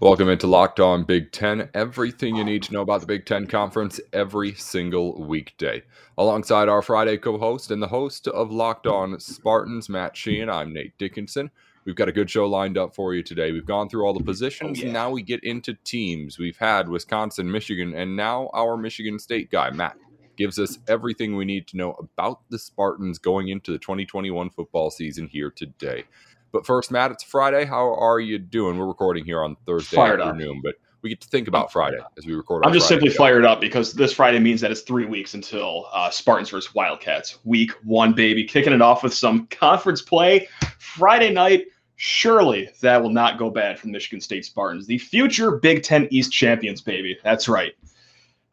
Welcome into Locked On Big Ten. Everything you need to know about the Big Ten Conference every single weekday. Alongside our Friday co host and the host of Locked On Spartans, Matt Sheehan, I'm Nate Dickinson. We've got a good show lined up for you today. We've gone through all the positions, oh, yeah. and now we get into teams. We've had Wisconsin, Michigan, and now our Michigan State guy, Matt, gives us everything we need to know about the Spartans going into the 2021 football season here today. But first, Matt, it's Friday. How are you doing? We're recording here on Thursday fired afternoon, up. but we get to think about Friday as we record. I'm just Friday simply show. fired up because this Friday means that it's three weeks until uh, Spartans versus Wildcats. Week one, baby. Kicking it off with some conference play. Friday night. Surely that will not go bad for Michigan State Spartans. The future Big Ten East champions, baby. That's right.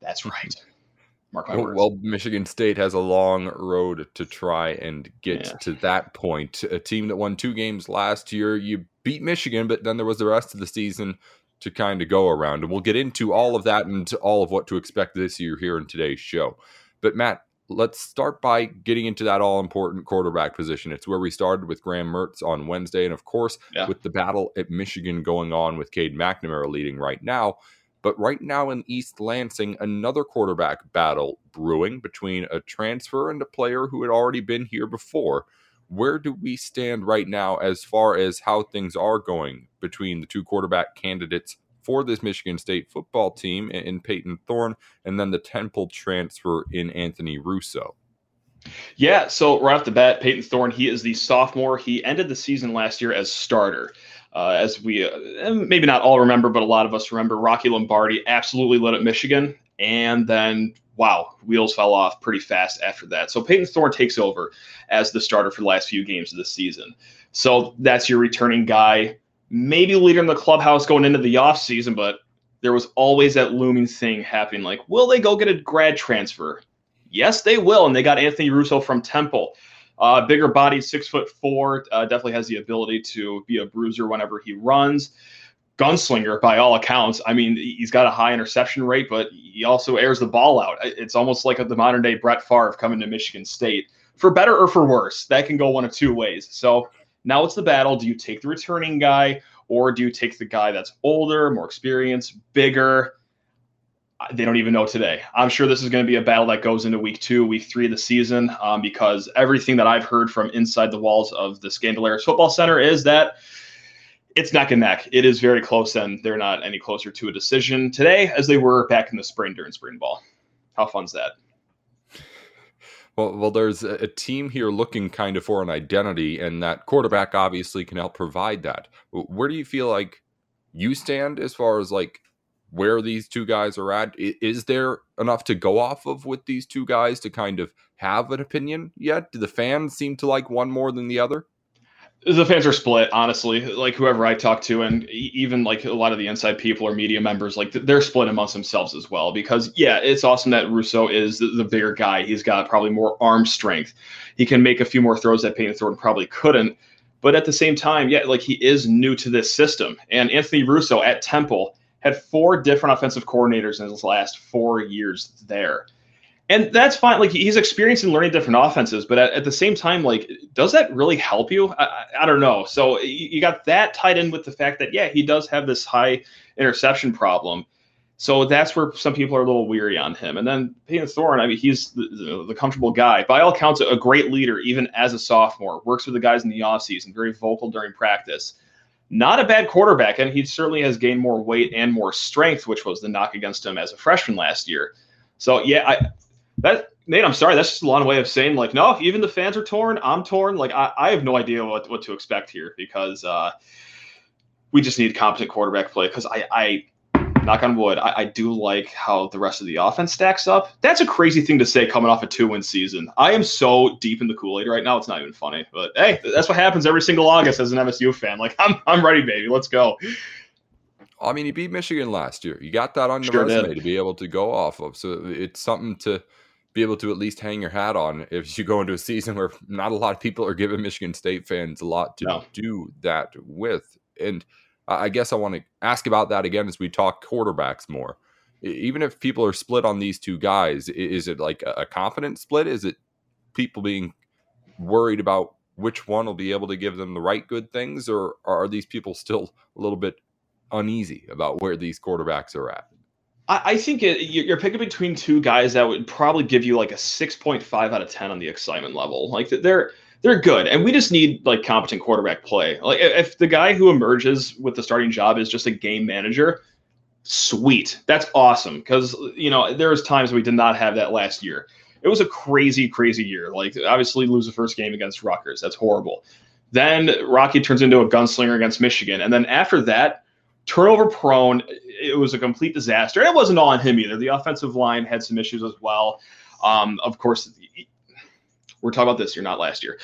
That's right. Mark my words. Well, Michigan State has a long road to try and get yeah. to that point. A team that won two games last year, you beat Michigan, but then there was the rest of the season to kind of go around. And we'll get into all of that and all of what to expect this year here in today's show. But Matt, let's start by getting into that all important quarterback position. It's where we started with Graham Mertz on Wednesday. And of course, yeah. with the battle at Michigan going on with Cade McNamara leading right now, but right now in East Lansing, another quarterback battle brewing between a transfer and a player who had already been here before. Where do we stand right now as far as how things are going between the two quarterback candidates for this Michigan State football team in Payton Thorne and then the Temple transfer in Anthony Russo? Yeah, so right off the bat, Payton Thorne, he is the sophomore. He ended the season last year as starter. Uh, as we uh, maybe not all remember, but a lot of us remember, Rocky Lombardi absolutely led at Michigan, and then wow, wheels fell off pretty fast after that. So Payton Thorne takes over as the starter for the last few games of the season. So that's your returning guy, maybe leader in the clubhouse going into the offseason, but there was always that looming thing happening like, will they go get a grad transfer? Yes, they will. And they got Anthony Russo from Temple. Uh, bigger body, six foot four, uh, definitely has the ability to be a bruiser whenever he runs. Gunslinger, by all accounts. I mean, he's got a high interception rate, but he also airs the ball out. It's almost like the modern day Brett Favre coming to Michigan State, for better or for worse. That can go one of two ways. So now it's the battle. Do you take the returning guy, or do you take the guy that's older, more experienced, bigger? They don't even know today. I'm sure this is going to be a battle that goes into week two, week three of the season, um, because everything that I've heard from inside the walls of the Skandalaris Football Center is that it's neck and neck. It is very close, and they're not any closer to a decision today as they were back in the spring during spring ball. How fun's that? Well, well, there's a team here looking kind of for an identity, and that quarterback obviously can help provide that. Where do you feel like you stand as far as like where these two guys are at. Is there enough to go off of with these two guys to kind of have an opinion yet? Do the fans seem to like one more than the other? The fans are split, honestly. Like whoever I talk to, and even like a lot of the inside people or media members, like they're split amongst themselves as well. Because yeah, it's awesome that Russo is the, bigger guy. He's got probably more arm strength. He can make a few more throws that Payton Thorne probably couldn't. But at the same time, yeah, like he is new to this system. And Anthony Russo at Temple had four different offensive coordinators in his last four years there. And that's fine. Like he's experienced in learning different offenses, but at, at the same time, like, does that really help you? I, I don't know. So you got that tied in with the fact that, yeah, he does have this high interception problem. So that's where some people are a little weary on him. And then Payton Thorne, I mean, he's the, the, comfortable guy. By all accounts, a great leader, even as a sophomore, works with the guys in the offseason, very vocal during practice not a bad quarterback, and he certainly has gained more weight and more strength, which was the knock against him as a freshman last year. So yeah, I that Nate, I'm sorry, that's just a long way of saying like, no, even the fans are torn. I'm torn. Like I, I have no idea what, what to expect here because uh, we just need competent quarterback play. Because I, I knock on wood, I, I, do like how the rest of the offense stacks up. That's a crazy thing to say coming off a two win season. I am so deep in the Kool Aid right now, it's not even funny. But hey, that's what happens every single August as an MSU fan. Like, I'm, I'm ready, baby. Let's go. I mean, you beat Michigan last year. You got that on your sure resume did. to be able to go off of. So it's something to be able to at least hang your hat on if you go into a season where not a lot of people are giving Michigan State fans a lot to no. do that with. And I guess I want to ask about that again as we talk quarterbacks more. Even if people are split on these two guys, is it like a confident split? Is it people being worried about which one will be able to give them the right good things, or are these people still a little bit uneasy about where these quarterbacks are at? I think you're picking between two guys that would probably give you like a 6.5 out of 10 on the excitement level. Like they're they're good, and we just need like competent quarterback play. Like if the guy who emerges with the starting job is just a game manager, sweet, that's awesome. Because you know there was times we did not have that last year. It was a crazy, crazy year. Like obviously lose the first game against Rutgers, that's horrible. Then Rocky turns into a gunslinger against Michigan, and then after that, turnover prone. It was a complete disaster. And it wasn't all on him either. The offensive line had some issues as well. Um, of course, we're talking about this year, not last year.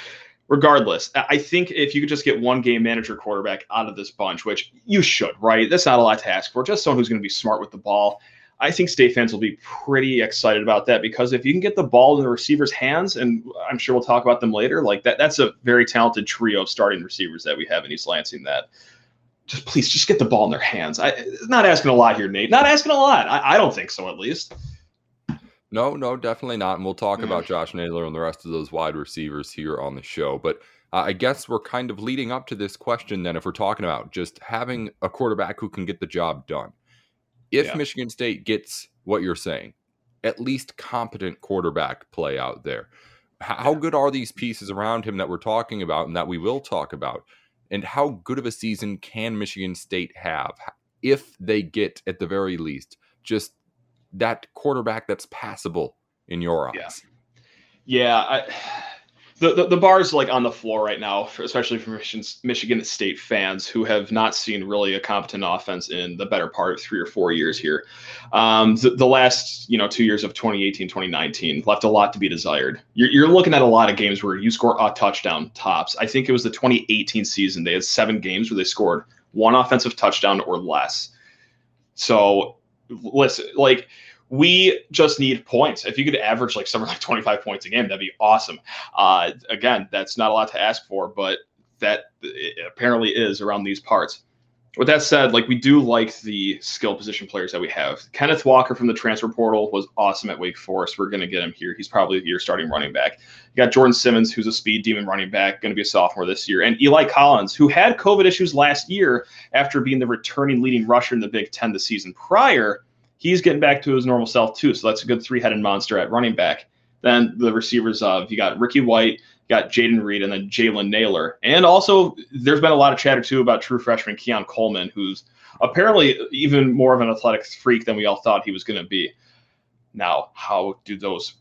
Regardless, I think if you could just get one game manager quarterback out of this bunch, which you should, right? That's not a lot to ask for. Just someone who's going to be smart with the ball. I think state fans will be pretty excited about that because if you can get the ball in the receiver's hands, and I'm sure we'll talk about them later, like that, that's a very talented trio of starting receivers that we have in East Lansing that just please just get the ball in their hands. I not asking a lot here, Nate. Not asking a lot. I, I don't think so, at least. No, no, definitely not. And we'll talk yeah. about Josh Naylor and the rest of those wide receivers here on the show. But uh, I guess we're kind of leading up to this question then, if we're talking about just having a quarterback who can get the job done. If yeah. Michigan State gets what you're saying, at least competent quarterback play out there, how good are these pieces around him that we're talking about and that we will talk about? and how good of a season can Michigan State have if they get at the very least just that quarterback that's passable in your eyes? Yeah, yeah I, the, the, the bar is like on the floor right now, for, especially for Michigan, Michigan State fans who have not seen really a competent offense in the better part of three or four years here. Um, the, the, last you know two years of 2018, 2019 left a lot to be desired. You're, you're looking at a lot of games where you score a touchdown tops. I think it was the 2018 season. They had seven games where they scored one offensive touchdown or less. So listen, like we just need points. If you could average like somewhere like 25 points a game, that'd be awesome. Uh, again, that's not a lot to ask for, but that apparently is around these parts. With that said, like we do like the skill position players that we have. Kenneth Walker from the transfer portal was awesome at Wake Forest. We're going to get him here. He's probably your starting running back. You got Jordan Simmons, who's a speed demon running back, going to be a sophomore this year, and Eli Collins, who had COVID issues last year after being the returning leading rusher in the Big Ten the season prior he's getting back to his normal self too. So that's a good three-headed monster at running back. Then the receivers of you got Ricky White, you got Jayden Reed, and then Jalen Nailor. And also, there's been a lot of chatter too about true freshman Keon Coleman, who's apparently even more of an athletic freak than we all thought he was going to be. Now, how do those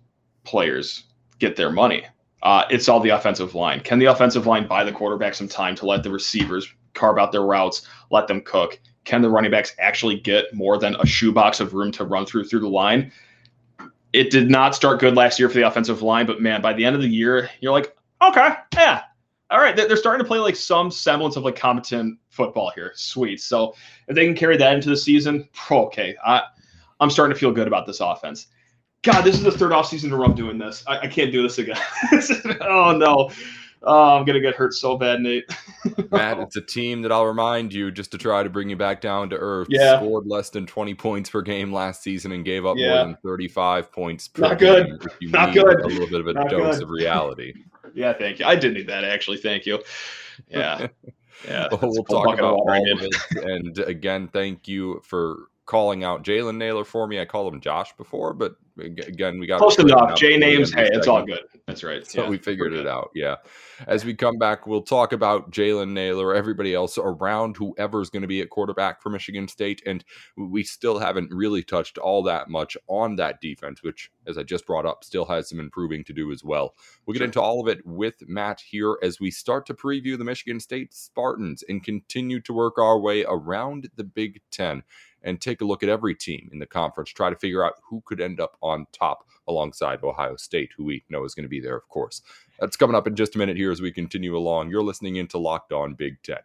players get their money? Uh, it's all the offensive line. Can the offensive line buy the quarterback some time to let the receivers carve out their routes, let them cook? can the running backs actually get more than a shoebox of room to run through through the line? It did not start good last year for the offensive line, but man, by the end of the year, you're like, okay, yeah, all right, they're starting to play like some semblance of like competent football here. Sweet. So if they can carry that into the season, okay, I, I'm starting to feel good about this offense. God, this is the third offseason in a row I'm doing this. I, I can't do this again. oh no. Oh, I'm gonna get hurt so bad, Nate. Matt, it's a team that I'll remind you just to try to bring you back down to earth. Yeah. Scored less than 20 points per game last season and gave up yeah. more than 35 points per Not good. game. Not good. A little bit of a Not dose good. of reality. yeah, thank you. I did need that actually. Thank you. Yeah. Yeah. well, we'll talk about all of it. And again, thank you for calling out Jalen Nailor for me. I called him Josh before, but again, we got close enough. J names. Hey, it's all good. That's right. So yeah, we figured it out. Yeah. As we come back, we'll talk about Jalen Nailor, everybody else around whoever's going to be at quarterback for Michigan State. And we still haven't really touched all that much on that defense, which, as I just brought up, still has some improving to do as well. We'll get sure. into all of it with Matt here as we start to preview the Michigan State Spartans and continue to work our way around the Big Ten and take a look at every team in the conference, try to figure out who could end up on top alongside Ohio State, who we know is going to be there, of course. That's coming up in just a minute here as we continue along. You're listening into Locked On Big Ten.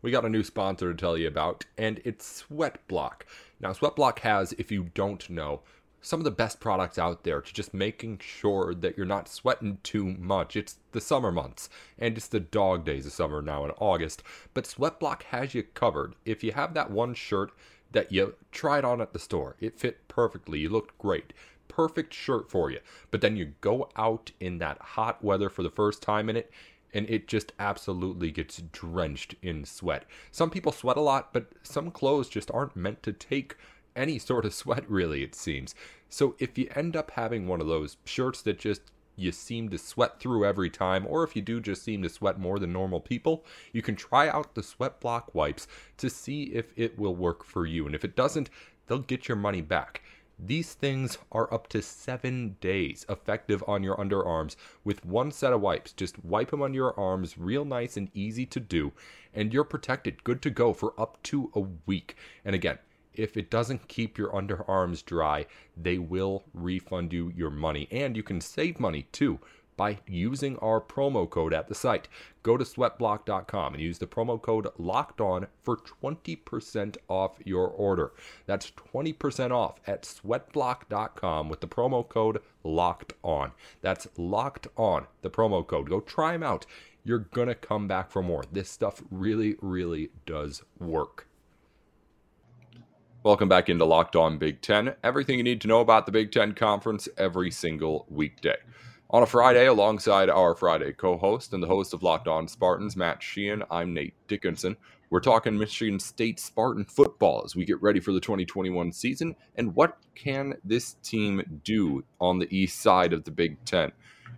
We got a new sponsor to tell you about, and it's Sweatblock. Now, Sweatblock has, if you don't know, some of the best products out there to just making sure that you're not sweating too much. It's the summer months, and it's the dog days of summer now in August, but Sweatblock has you covered. If you have that one shirt that you tried on at the store, it fit perfectly, you looked great, perfect shirt for you, but then you go out in that hot weather for the first time in it, and it just absolutely gets drenched in sweat. Some people sweat a lot, but some clothes just aren't meant to take any sort of sweat, really, it seems. So if you end up having one of those shirts that just you seem to sweat through every time, or if you do just seem to sweat more than normal people, you can try out the Sweat Block wipes to see if it will work for you. And if it doesn't, they'll get your money back. These things are up to seven days effective on your underarms with one set of wipes. Just wipe them on your arms, real nice and easy to do, and you're protected, good to go for up to a week. And again, if it doesn't keep your underarms dry, they will refund you your money. And you can save money too by using our promo code at the site. Go to sweatblock.com and use the promo code locked on for 20% off your order. That's 20% off at sweatblock.com with the promo code locked on. That's locked on, the promo code. Go try them out. You're going to come back for more. This stuff really, really does work. Welcome back into Locked On Big Ten. Everything you need to know about the Big Ten Conference every single weekday. On a Friday, alongside our Friday co host and the host of Locked On Spartans, Matt Sheehan, I'm Nate Dickinson. We're talking Michigan State Spartan football as we get ready for the 2021 season and what can this team do on the east side of the Big Ten.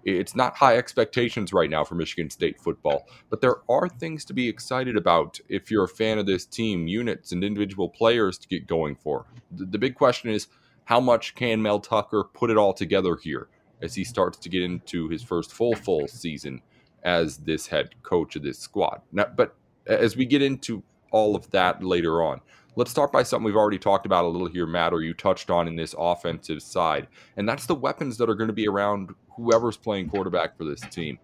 It's not high expectations right now for Michigan State football, but there are things to be excited about if you're a fan of this team, units and individual players to get going for. The, the big question is how much can Mel Tucker put it all together here as he starts to get into his first full, full season as this head coach of this squad? Now, but as we get into all of that later on, Let's start by something we've already talked about a little here, Matt, or you touched on in this offensive side, and that's the weapons that are going to be around whoever's playing quarterback for this team.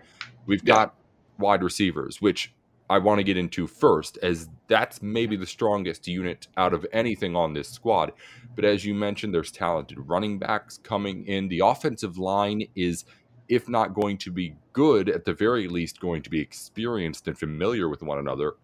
We've got wide receivers, which I want to get into first, as that's maybe the strongest unit out of anything on this squad. But as you mentioned, there's talented running backs coming in. The offensive line is, if not going to be good, at the very least going to be experienced and familiar with one another.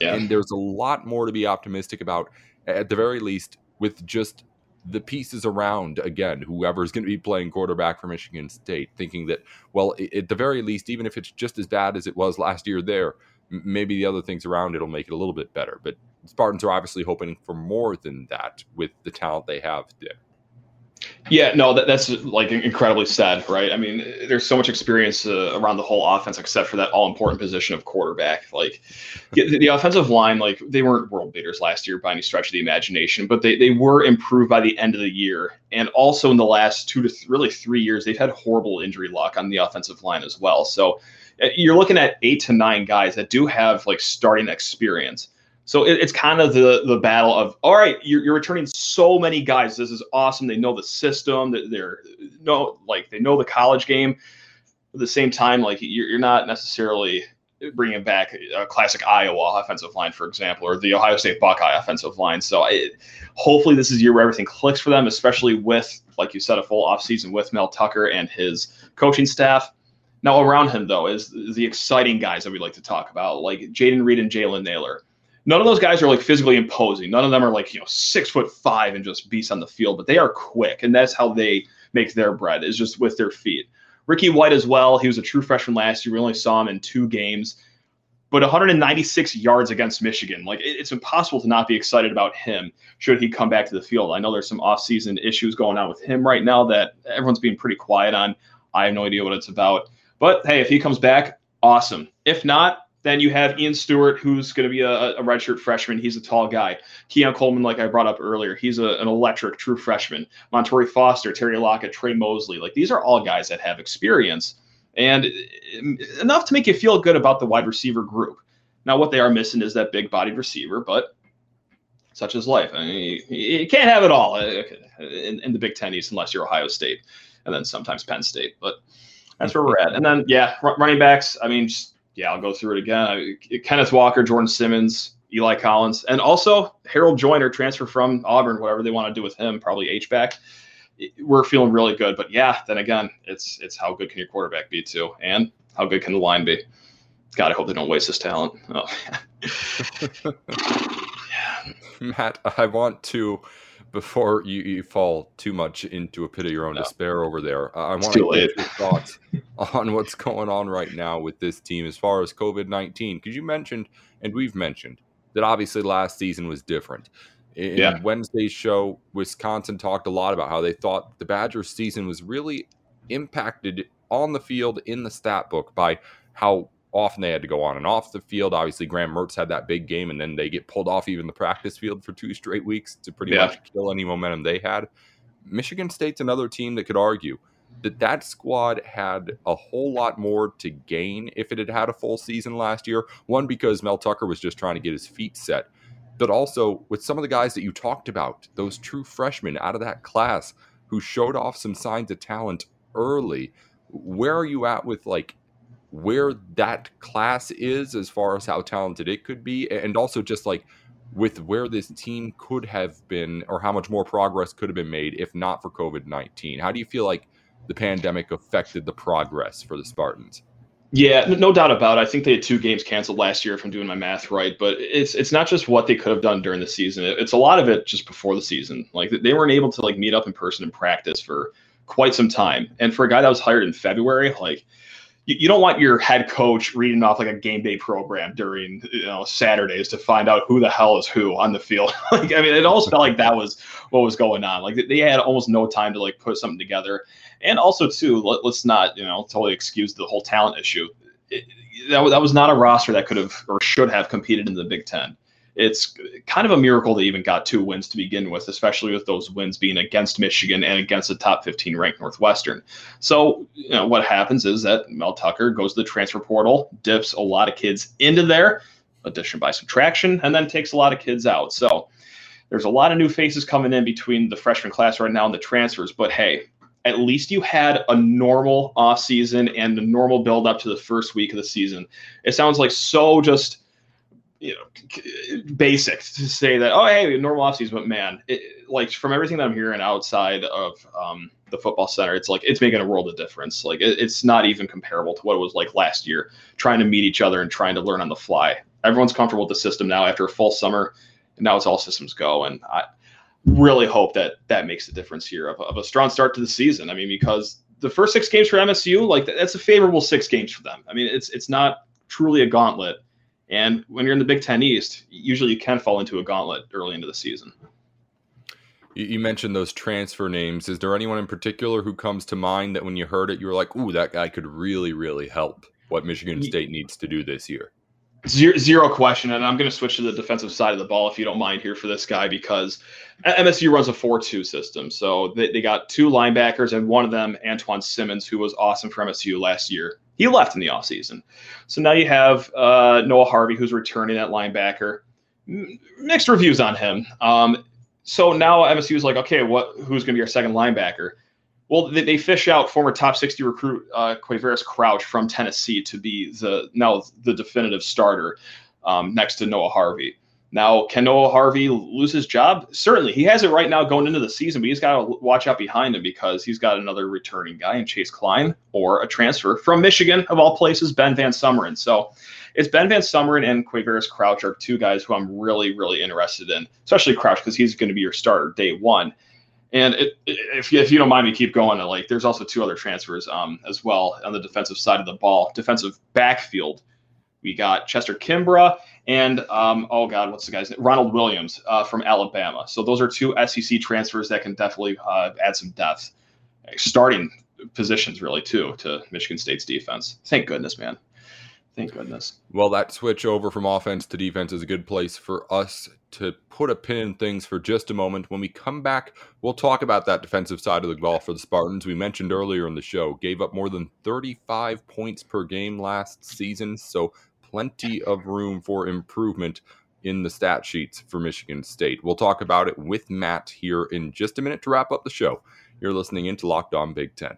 Yeah. And there's a lot more to be optimistic about, at the very least, with just the pieces around again whoever's going to be playing quarterback for michigan state thinking that well at the very least even if it's just as bad as it was last year there maybe the other things around it will make it a little bit better but spartans are obviously hoping for more than that with the talent they have there yeah, no, that, that's like incredibly sad, right? I mean, there's so much experience uh, around the whole offense, except for that all important position of quarterback. Like the, the, offensive line, like they weren't world beaters last year by any stretch of the imagination, but they, they were improved by the end of the year. And also in the last two to th- really three years, they've had horrible injury luck on the offensive line as well. So uh, you're looking at eight to nine guys that do have like starting experience. So it, it's kind of the the battle of all right, you're, you're returning so many guys. This is awesome. They know the system. They're know like they know the college game. At the same time, like you're, you're not necessarily bringing back a classic Iowa offensive line, for example, or the Ohio State Buckeye offensive line. So it, hopefully this is year where everything clicks for them, especially with, like you said, a full offseason with Mel Tucker and his coaching staff. Now around him, though, is the exciting guys that we like to talk about, like Jayden Reed and Jalen Nailor none of those guys are like physically imposing. None of them are like, you know, six foot five and just beasts on the field, but they are quick. And that's how they make their bread is just with their feet. Ricky White as well. He was a true freshman last year. We only saw him in two games, but 196 yards against Michigan. Like it's impossible to not be excited about him should he come back to the field. I know there's some offseason issues going on with him right now that everyone's being pretty quiet on. I have no idea what it's about. But hey, if he comes back, awesome. If not, then you have Ian Stewart, who's going to be a, a redshirt freshman. He's a tall guy. Keon Coleman, like I brought up earlier, he's a, an electric true freshman. Montorie Foster, Terry Lockett, Tre Mosley. Like these are all guys that have experience and enough to make you feel good about the wide receiver group. Now, what they are missing is that big bodied receiver, but such is life. I mean, you, can't have it all uh, in, in, the Big Ten East unless you're Ohio State, and then sometimes Penn State. But that's where we're at. And then yeah, running backs. I mean, just, yeah, I'll go through it again. Uh, Kenneth Walker, Jordan Simmons, Eli Collins, and also Harold Joiner transfer from Auburn. Whatever they want to do with him, probably H back. We're feeling really good. But yeah, then again, it's it's how good can your quarterback be too, and how good can the line be? God, I hope they don't waste this talent. Oh. yeah. Matt, I want to before you, you, fall too much into a pit of your own no. despair over there. I want to get your thoughts on what's going on right now with this team as far as COVID nineteen. Because you mentioned, and we've mentioned that obviously last season was different. In yeah. Wednesday's show, Wisconsin talked a lot about how they thought the Badgers' season was really impacted on the field in the stat book by how often they had to go on and off the field. Obviously, Graham Mertz had that big game, and then they get pulled off even the practice field for two straight weeks to pretty yeah. much kill any momentum they had. Michigan State's another team that could argue that that squad had a whole lot more to gain if it had had a full season last year. One, because Mel Tucker was just trying to get his feet set, but also with some of the guys that you talked about, those true freshmen out of that class who showed off some signs of talent early. Where are you at with like where that class is as far as how talented it could be, and also just like with where this team could have been or how much more progress could have been made if not for COVID 19. How do you feel like the pandemic affected the progress for the Spartans? Yeah, no doubt about it. I think they had two games canceled last year, if I'm doing my math right. But it's it's not just what they could have done during the season. It's a lot of it just before the season. Like they weren't able to like meet up in person and practice for quite some time. And for a guy that was hired in February, like you, you don't want your head coach reading off like a game day program during you know Saturdays to find out who the hell is who on the field. like I mean, it almost felt like that was what was going on. Like they had almost no time to like put something together. And also too, let, us not you know totally excuse the whole talent issue. It, that, that was not a roster that could have or should have competed in the Big Ten it's kind of a miracle they even got two wins to begin with, especially with those wins being against Michigan and against the top 15 ranked Northwestern. So, you know, what happens is that Mel Tucker goes to the transfer portal, dips a lot of kids into there, addition by subtraction, and then takes a lot of kids out. So, there's a lot of new faces coming in between the freshman class right now and the transfers, but hey, at least you had a normal off season and a normal build up to the first week of the season. It sounds like so just you know basic to say that oh hey normal offseason but man. It, like from everything that i'm hearing outside of um, the football center it's like it's making a world of difference. Like it, it's not even comparable to what it was like last year trying to meet each other and trying to learn on the fly. Everyone's comfortable with the system now. After a full summer and now it's all systems go and i really hope that that makes a difference here of, of a strong start to the season. I mean because the first six games for msu like that's a favorable six games for them. I mean it's it's not truly a gauntlet and when you're in the Big Ten East, usually you can fall into a gauntlet early into the season. You mentioned those transfer names. Is there anyone in particular who comes to mind that when you heard it, you were like, "Ooh, that guy could really, really help what Michigan State needs to do this year"? Zero, zero question. And I'm going to switch to the defensive side of the ball if you don't mind here for this guy because MSU runs a 4 2 system. So they, they got two linebackers, and one of them, Antjuan Simmons, who was awesome for MSU last year. He left in the offseason. So now you have uh, Noah Harvey, who's returning at linebacker. M- mixed reviews on him. Um, so now MSU is like, okay, what? Who's going to be our second linebacker? Well, they, they fish out former top 60 recruit uh, Quavaris Crouch from Tennessee to be the now the definitive starter um, next to Noah Harvey. Now, can Noah Harvey lose his job? Certainly. He has it right now going into the season, but he's got to watch out behind him because he's got another returning guy in Chase Kline or a transfer from Michigan, of all places, Ben VanSumeren. So it's Ben VanSumeren and Quavaris Crouch are two guys who I'm really, really interested in, especially Crouch because he's going to be your starter day one. And it, if, you, if you don't mind me keep going, like there's also two other transfers um, as well on the defensive side of the ball, defensive backfield. We got Chester Kimbrough and um, oh god, what's the guy's name? Ronald Williams uh, from Alabama. So those are two SEC transfers that can definitely uh, add some depth, starting positions really too to Michigan State's defense. Thank goodness, man. Thank goodness. Well, that switch over from offense to defense is a good place for us to put a pin in things for just a moment. When we come back, we'll talk about that defensive side of the ball for the Spartans. We mentioned earlier in the show, gave up more than 35 points per game last season. So plenty of room for improvement in the stat sheets for Michigan State. We'll talk about it with Matt here in just a minute to wrap up the show. You're listening into Locked On Big Ten.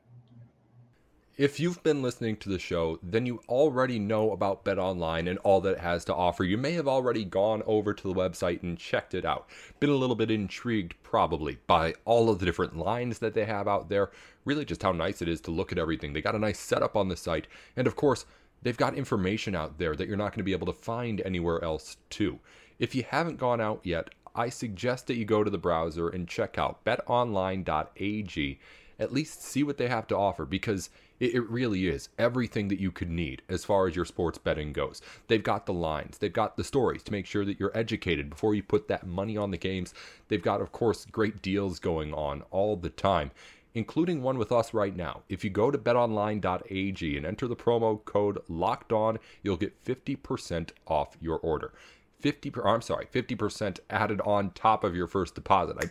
If you've been listening to the show, then you already know about Bet Online and all that it has to offer. You may have already gone over to the website and checked it out. Been a little bit intrigued, probably, by all of the different lines that they have out there. Really, just how nice it is to look at everything. They got a nice setup on the site. And of course, they've got information out there that you're not going to be able to find anywhere else, too. If you haven't gone out yet, I suggest that you go to the browser and check out betonline.ag. At least see what they have to offer because it, really is everything that you could need as far as your sports betting goes. They've got the lines, they've got the stories to make sure that you're educated before you put that money on the games. They've got, of course, great deals going on all the time, including one with us right now. If you go to betonline.ag and enter the promo code locked on, you'll get 50% off your order. 50 per, I'm sorry, 50% added on top of your first deposit. I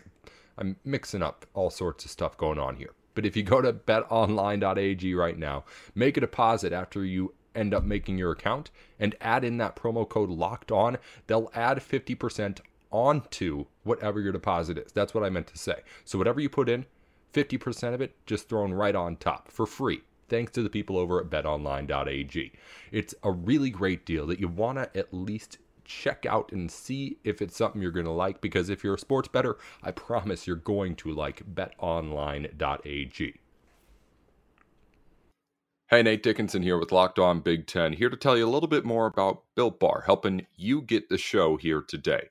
I'm mixing up all sorts of stuff going on here. But if you go to betonline.ag right now, make a deposit after you end up making your account and add in that promo code locked on, they'll add 50% onto whatever your deposit is. That's what I meant to say. So whatever you put in, 50% of it just thrown right on top for free. Thanks to the people over at betonline.ag. It's a really great deal that you want to at least check out and see if it's something you're going to like because if you're a sports better, I promise you're going to like betonline.ag. Hey, Nate Dickinson here with Locked On Big Ten, here to tell you a little bit more about Built Bar, helping you get the show here today.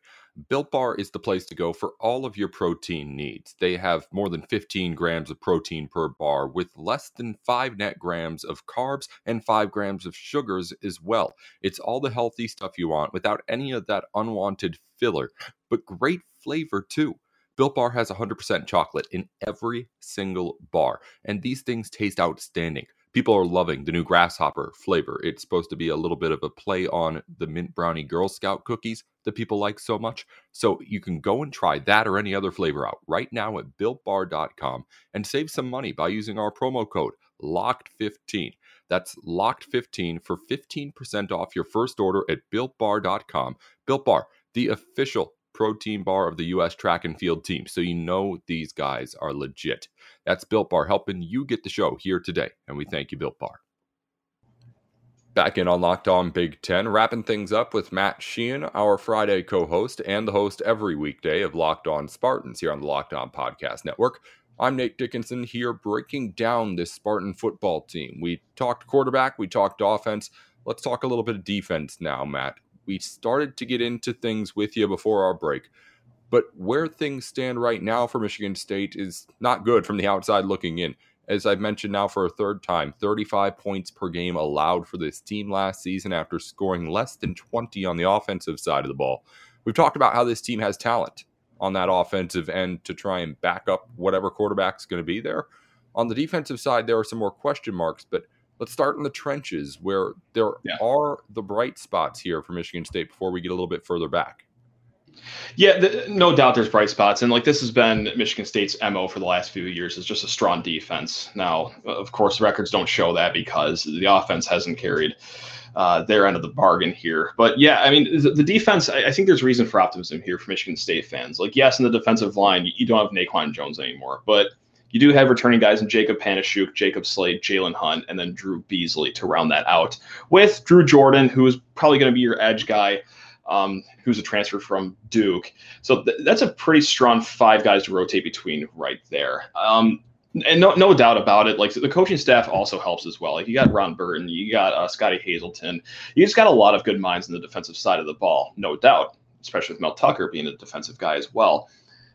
Built Bar is the place to go for all of your protein needs. They have more than 15 grams of protein per bar with less than 5 net grams of carbs and 5 grams of sugars as well. It's all the healthy stuff you want without any of that unwanted filler, but great flavor too. Built Bar has 100% chocolate in every single bar, and these things taste outstanding people are loving the new grasshopper flavor. It's supposed to be a little bit of a play on the mint brownie Girl Scout cookies that people like so much. So you can go and try that or any other flavor out right now at builtbar.com and save some money by using our promo code LOCKED15. That's LOCKED15 for 15% off your first order at builtbar.com. Built Bar, the official protein bar of the U.S. track and field team. So you know these guys are legit. That's Built Bar helping you get the show here today. And we thank you, Built Bar. Back in on Locked On Big Ten, wrapping things up with Matt Sheehan, our Friday co host and the host every weekday of Locked On Spartans here on the Locked On Podcast Network. I'm Nate Dickinson here breaking down this Spartan football team. We talked quarterback, we talked offense. Let's talk a little bit of defense now, Matt we started to get into things with you before our break. But where things stand right now for Michigan State is not good from the outside looking in. As I've mentioned now for a third time, 35 points per game allowed for this team last season after scoring less than 20 on the offensive side of the ball. We've talked about how this team has talent on that offensive end to try and back up whatever quarterback's going to be there. On the defensive side, there are some more question marks, but let's start in the trenches where there yeah. are the bright spots here for Michigan State before we get a little bit further back. Yeah, no doubt there's bright spots. And like this has been Michigan State's MO for the last few years is just a strong defense. Now, of course, records don't show that because the offense hasn't carried uh, their end of the bargain here. But yeah, I mean, the, the defense, I, I, think there's reason for optimism here for Michigan State fans. Like, yes, in the defensive line, you, don't have Naquan Jones anymore, but you do have returning guys in Jacob Panasiuk, Jacob Slade, Jalen Hunt, and then Drew Beasley to round that out with Drew Jordan, who is probably going to be your edge guy. Um, who's a transfer from Duke. So th- that's a pretty strong five guys to rotate between right there. Um, and no, no doubt about it. Like the coaching staff also helps as well. Like you got Ron Burton, you got uh, Scottie Hazelton. You just got a lot of good minds in the defensive side of the ball, no doubt. Especially with Mel Tucker being a defensive guy as well.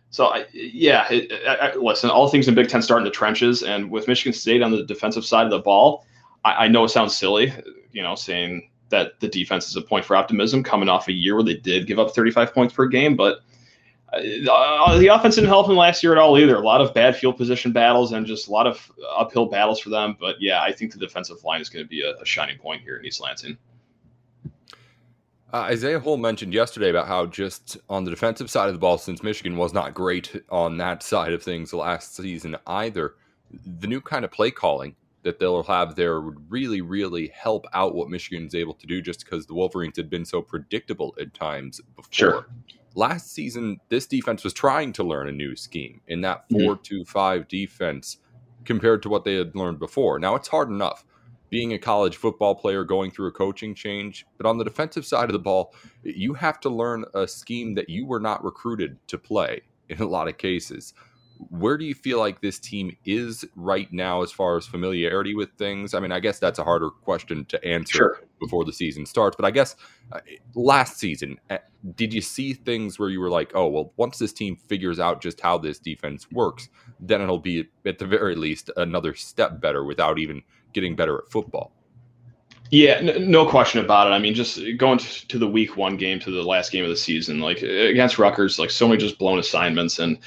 So I, yeah, it, I, I, listen. All things in Big Ten start in the trenches, and with Michigan State on the defensive side of the ball, I know it sounds silly, you know, saying that the defense is a point for optimism coming off a year where they did give up 35 points per game, but uh, the offense didn't help them last year at all either. A lot of bad field position battles and just a lot of uphill battles for them. But yeah, I think the defensive line is going to be a, a shining point here in East Lansing. Uh, Isaiah Hole mentioned yesterday about how just on the defensive side of the ball, since Michigan was not great on that side of things last season either, the new kind of play calling that they'll have there would really, really help out what Michigan's able to do just because the Wolverines had been so predictable at times before. Sure. Last season, this defense was trying to learn a new scheme in that hmm. 4 2 5 defense compared to what they had learned before. Now, it's hard enough being a college football player going through a coaching change, but on the defensive side of the ball, you have to learn a scheme that you were not recruited to play in a lot of cases where do you feel like this team is right now as far as familiarity with things? I mean, I guess that's a harder question to answer sure. before the season starts, but I guess uh, last season, uh, did you see things where you were like, oh, well, once this team figures out just how this defense works, then it'll be at the very least another step better without even getting better at football? Yeah, no question about it. I mean, just going to the week one game to the last game of the season, like against Rutgers, like so many just blown assignments. And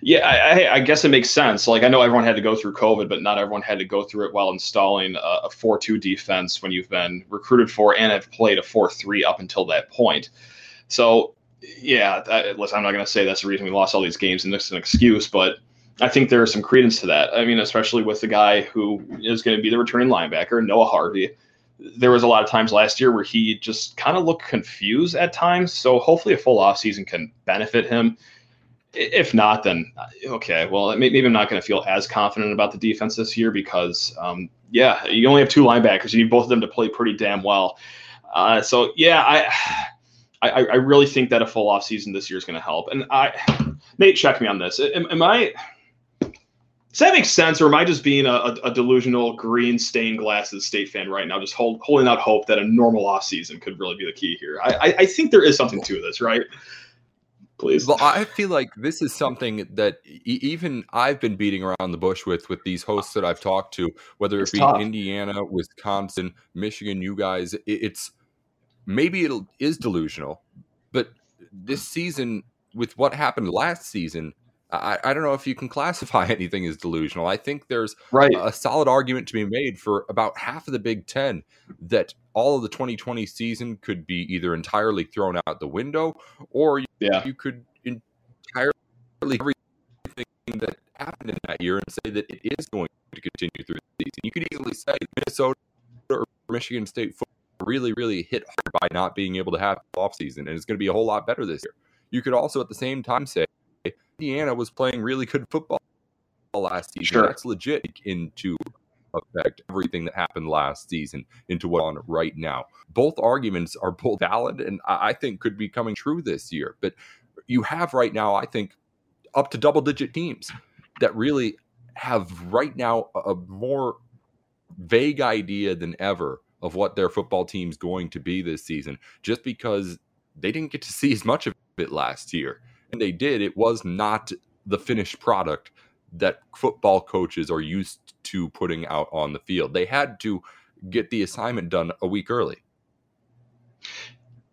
yeah, I, I, guess it makes sense. Like I know everyone had to go through COVID, but not everyone had to go through it while installing a, 4 2 defense when you've been recruited for and have played a 4 3 up until that point. So yeah, I, listen, I'm not going to say that's the reason we lost all these games and this is an excuse, but I think there is some credence to that. I mean, especially with the guy who is going to be the returning linebacker, Noah Harvey there was a lot of times last year where he just kind of looked confused at times. So hopefully a full off season can benefit him. If not, then okay. Well, maybe I'm not going to feel as confident about the defense this year because, um, yeah, you only have two linebackers. You need both of them to play pretty damn well. Uh, so yeah, I, I, I really think that a full off season this year is going to help. And I, Nate, check me on this. Am, am I? Does that make sense, or am I just being a, a, delusional green stained glasses state fan right now, just hold, holding out hope that a normal off season could really be the key here? I, I, I think there is something to this, right? Please. Well, I feel like this is something that even I've been beating around the bush with with these hosts that I've talked to, whether it it's be tough. Indiana, Wisconsin, Michigan, you guys. It's maybe it is delusional, but this season with what happened last season I, I don't know if you can classify anything as delusional. I think there's right. a solid argument to be made for about half of the Big Ten that all of the 2020 season could be either entirely thrown out the window or you, yeah. you could entirely everything that happened in that year and say that it is going to continue through the season. You could easily say Minnesota or Michigan State really, really hit hard by not being able to have off season, and it's going to be a whole lot better this year. You could also at the same time say Indiana was playing really good football last season. Sure. That's legit into affect everything that happened last season into what on right now. Both arguments are both valid and I think could be coming true this year. But you have right now, I think, up to double digit teams that really have right now a more vague idea than ever of what their football team's going to be this season, just because they didn't get to see as much of it last year they did, it was not the finished product that football coaches are used to putting out on the field. They had to get the assignment done a week early.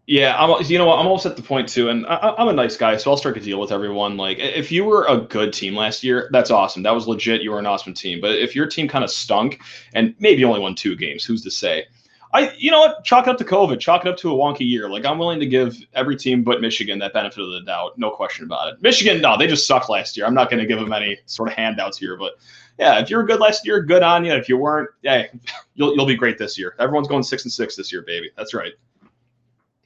Yeah, I'm, you know what? I'm almost at the point too, and I, am a nice guy, so I'll start to deal with everyone. Like, if you were a good team last year, that's awesome. That was legit. You were an awesome team. But if your team kind of stunk and maybe only won two games, who's to say? I, you know what? Chalk it up to COVID. Chalk it up to a wonky year. Like I'm willing to give every team but Michigan that benefit of the doubt. No question about it. Michigan, no, they just sucked last year. I'm not going to give them any sort of handouts here, but yeah, if you were good last year, good on you. If you weren't, yeah, you'll you'll be great this year. Everyone's going six and six this year, baby. That's right.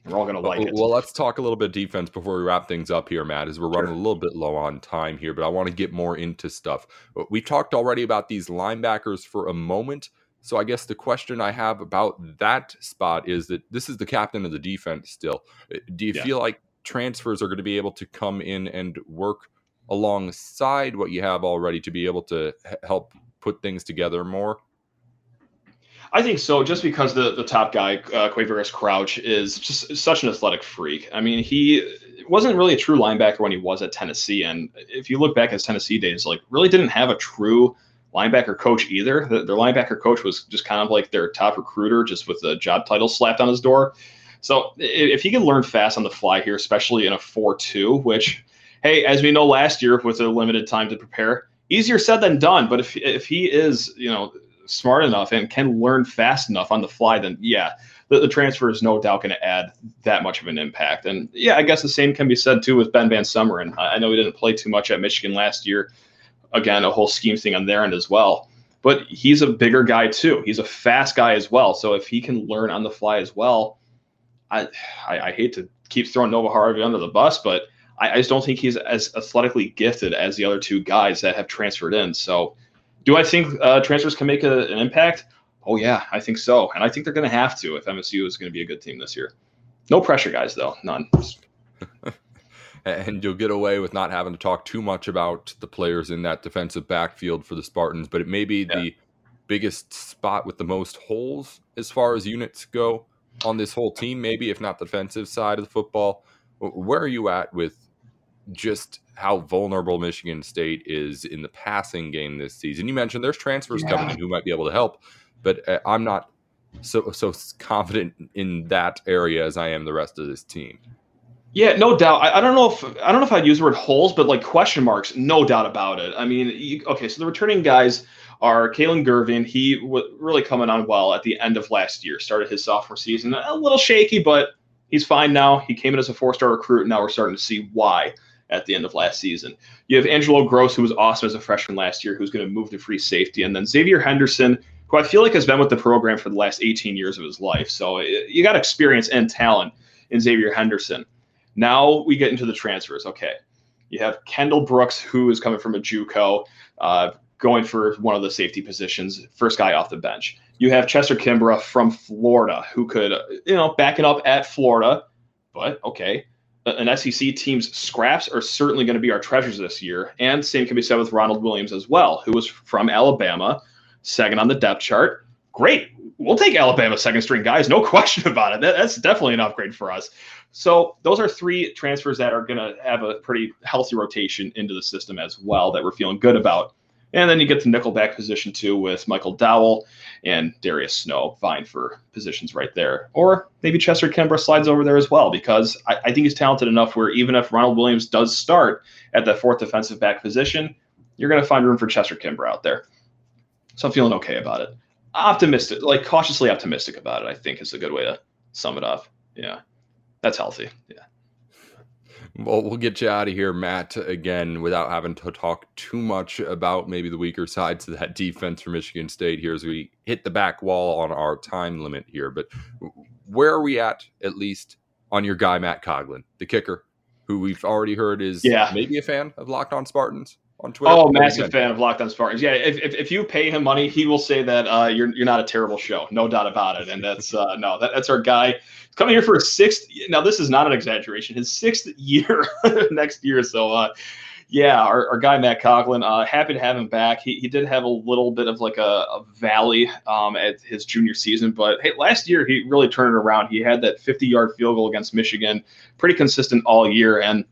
We're all going to like well, it. Well, let's talk a little bit defense before we wrap things up here, Matt, as we're running sure. a little bit low on time here, but I want to get more into stuff. We talked already about these linebackers for a moment. So I guess the question I have about that spot is that this is the captain of the defense still. Uh, do you yeah. feel like transfers are going to be able to come in and work alongside what you have already to be able to help put things together more? I think so, just because the the top guy, uh, Quavaris Crouch, is just such an athletic freak. I mean, he wasn't really a true linebacker when he was at Tennessee, and if you look back at his Tennessee days, like really didn't have a true linebacker coach either. The, their linebacker coach was just kind of like their top recruiter, just with the job title slapped on his door. So if he can learn fast on the fly here, especially in a 4 2, which, hey, as we know last year with a limited time to prepare, easier said than done. But if, if he is, you know, smart enough and can learn fast enough on the fly, then yeah, the, the transfer is no doubt going to add that much of an impact. And yeah, I guess the same can be said too with Ben VanSumeren. I know he didn't play too much at Michigan last year again, a whole scheme thing on their end as well. but he's a bigger guy too. He's a fast guy as well. So if he can learn on the fly as well, I I, I hate to keep throwing Noah Harvey under the bus, but I, I just don't think he's as athletically gifted as the other two guys that have transferred in. So, do I think uh, transfers can make a, an impact? Oh yeah, I think so, and I think they're going to have to if MSU is going to be a good team this year. No pressure, guys, though, none. and you'll get away with not having to talk too much about the players in that defensive backfield for the Spartans, but it may be yeah. the biggest spot with the most holes as far as units go on this whole team, maybe if not the defensive side of the football. Where are you at with just how vulnerable Michigan State is in the passing game this season? You mentioned there's transfers yeah. coming in who might be able to help, but uh, I'm not so so confident in that area as I am the rest of this team. Yeah, no doubt. I, I, don't know if I don't know if I'd use the word holes, but like question marks, no doubt about it. I mean, you, okay, so the returning guys are Kalon Gervin. He was really coming on well at the end of last year. Started his sophomore season a little shaky, but he's fine now. He came in as a four-star recruit, and now we're starting to see why at the end of last season. You have Angelo Grose, who was awesome as a freshman last year, who's going to move to free safety, and then Xavier Henderson, who I feel like has been with the program for the last 18 years of his life. So uh, you got experience and talent in Xavier Henderson. Now we get into the transfers. Okay. You have Kendall Brooks, who is coming from a JUCO, uh, going for one of the safety positions, first guy off the bench. You have Chester Kimbrough from Florida, who could, you know, back it up at Florida, but okay. An SEC team's scraps are certainly going to be our treasures this year. And same can be said with Ronald Williams as well, who was from Alabama, second on the depth chart. Great. We'll take Alabama second string guys, no question about it. That, that's definitely an upgrade for us. So those are three transfers that are going to have a pretty healthy rotation into the system as well that we're feeling good about. And then you get the nickelback position too with Michael Dowell and Darius Snow vying for positions right there. Or maybe Chester Kimbrough slides over there as well because I, I, think he's talented enough where even if Ronald Williams does start at that fourth defensive back position, you're going to find room for Chester Kimbrough out there. So I'm feeling okay about it. Optimistic, like cautiously optimistic about it, I think is a good way to sum it up. Yeah that's healthy. Yeah. Well, we'll get you out of here, Matt, again, without having to talk too much about maybe the weaker sides of that defense for Michigan State here as we hit the back wall on our time limit here. But where are we at, at least, on your guy, Matt Coghlin, the kicker, who we've already heard is yeah. maybe a fan of Locked On Spartans? On Twitter. Oh, massive fan of Locked On Spartans. Yeah, if, if, if, you pay him money, he will say that uh, you're you're not a terrible show, no doubt about it. And that's uh, no, that, that's our guy coming here for a sixth. Now this is not an exaggeration. His sixth year next year. So uh, yeah, our, our guy Matt Coghlin, uh, happy to have him back. He, he did have a little bit of like a, a valley um, at his junior season, but hey, last year he really turned it around. He had that 50 yard field goal against Michigan, pretty consistent all year. And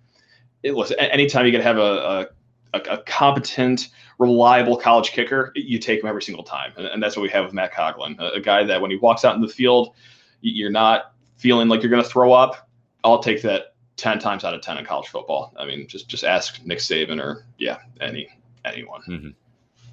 it was anytime you could have a, a a, a, competent, reliable college kicker, you take him every single time. And, and that's what we have with Matt Coghlin, a, a, guy that when he walks out in the field, you're not feeling like you're going to throw up. I'll take that 10 times out of 10 in college football. I mean, just just ask Nick Saban or, yeah, any anyone. Mm-hmm.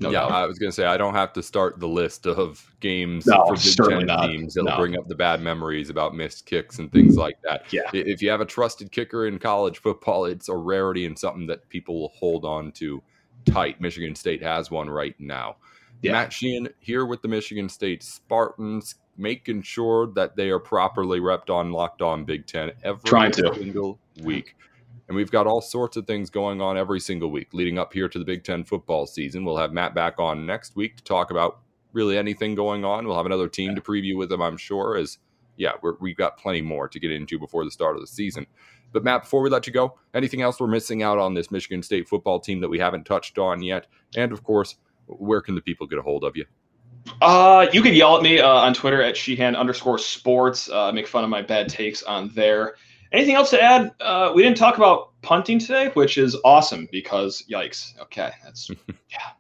No yeah, doubt. I was going to say I don't have to start the list of games no, for Big Ten not. teams that'll no. bring up the bad memories about missed kicks and things like that. Yeah, if you have a trusted kicker in college football, it's a rarity and something that people will hold on to tight. Michigan State has one right now. Yeah. Matt Sheehan here with the Michigan State Spartans, making sure that they are properly repped on Locked On Big Ten every Trying single to. week. And we've got all sorts of things going on every single week leading up here to the Big Ten football season. We'll have Matt back on next week to talk about really anything going on. We'll have another team to preview with him, I'm sure, as yeah, we have got plenty more to get into before the start of the season. But Matt, before we let you go, anything else we're missing out on this Michigan State football team that we haven't touched on yet? And of course, where can the people get a hold of you? Uh, you can yell at me uh, on Twitter at Sheehan underscore sports. Uh, make fun of my bad takes on there. Anything else to add? Uh, we didn't talk about punting today, which is awesome because yikes. Okay, that's yeah,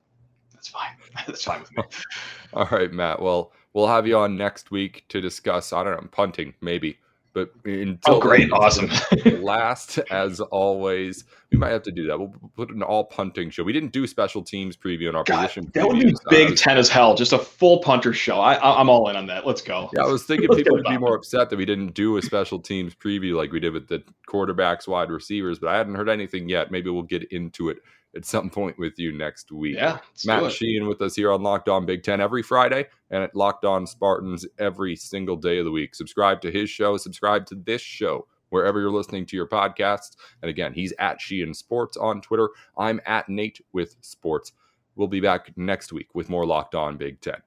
that's fine. that's fine with me. All right, Matt. Well, we'll have you on next week to discuss. I don't know punting, maybe but oh, until oh, great, awesome. last, as always, we might have to do that. We'll put an all punting show. We didn't do special teams preview in our God, position. That would be big ten as hell. Just a full punter show. I, am all in on that. Let's go. Yeah, I was thinking people would be more upset that we didn't do a special teams preview like we did with the quarterbacks, wide receivers, but I hadn't heard anything yet. Maybe we'll get into it at some point with you next week. Yeah, Matt Sheehan with us here on Locked On Big Ten every Friday and at Locked On Spartans every single day of the week. Subscribe to his show, subscribe to this show wherever you're listening to your podcasts. And again, he's at Sheehan Sports on Twitter. I'm at Nate with Sports. We'll be back next week with more Locked On Big Ten.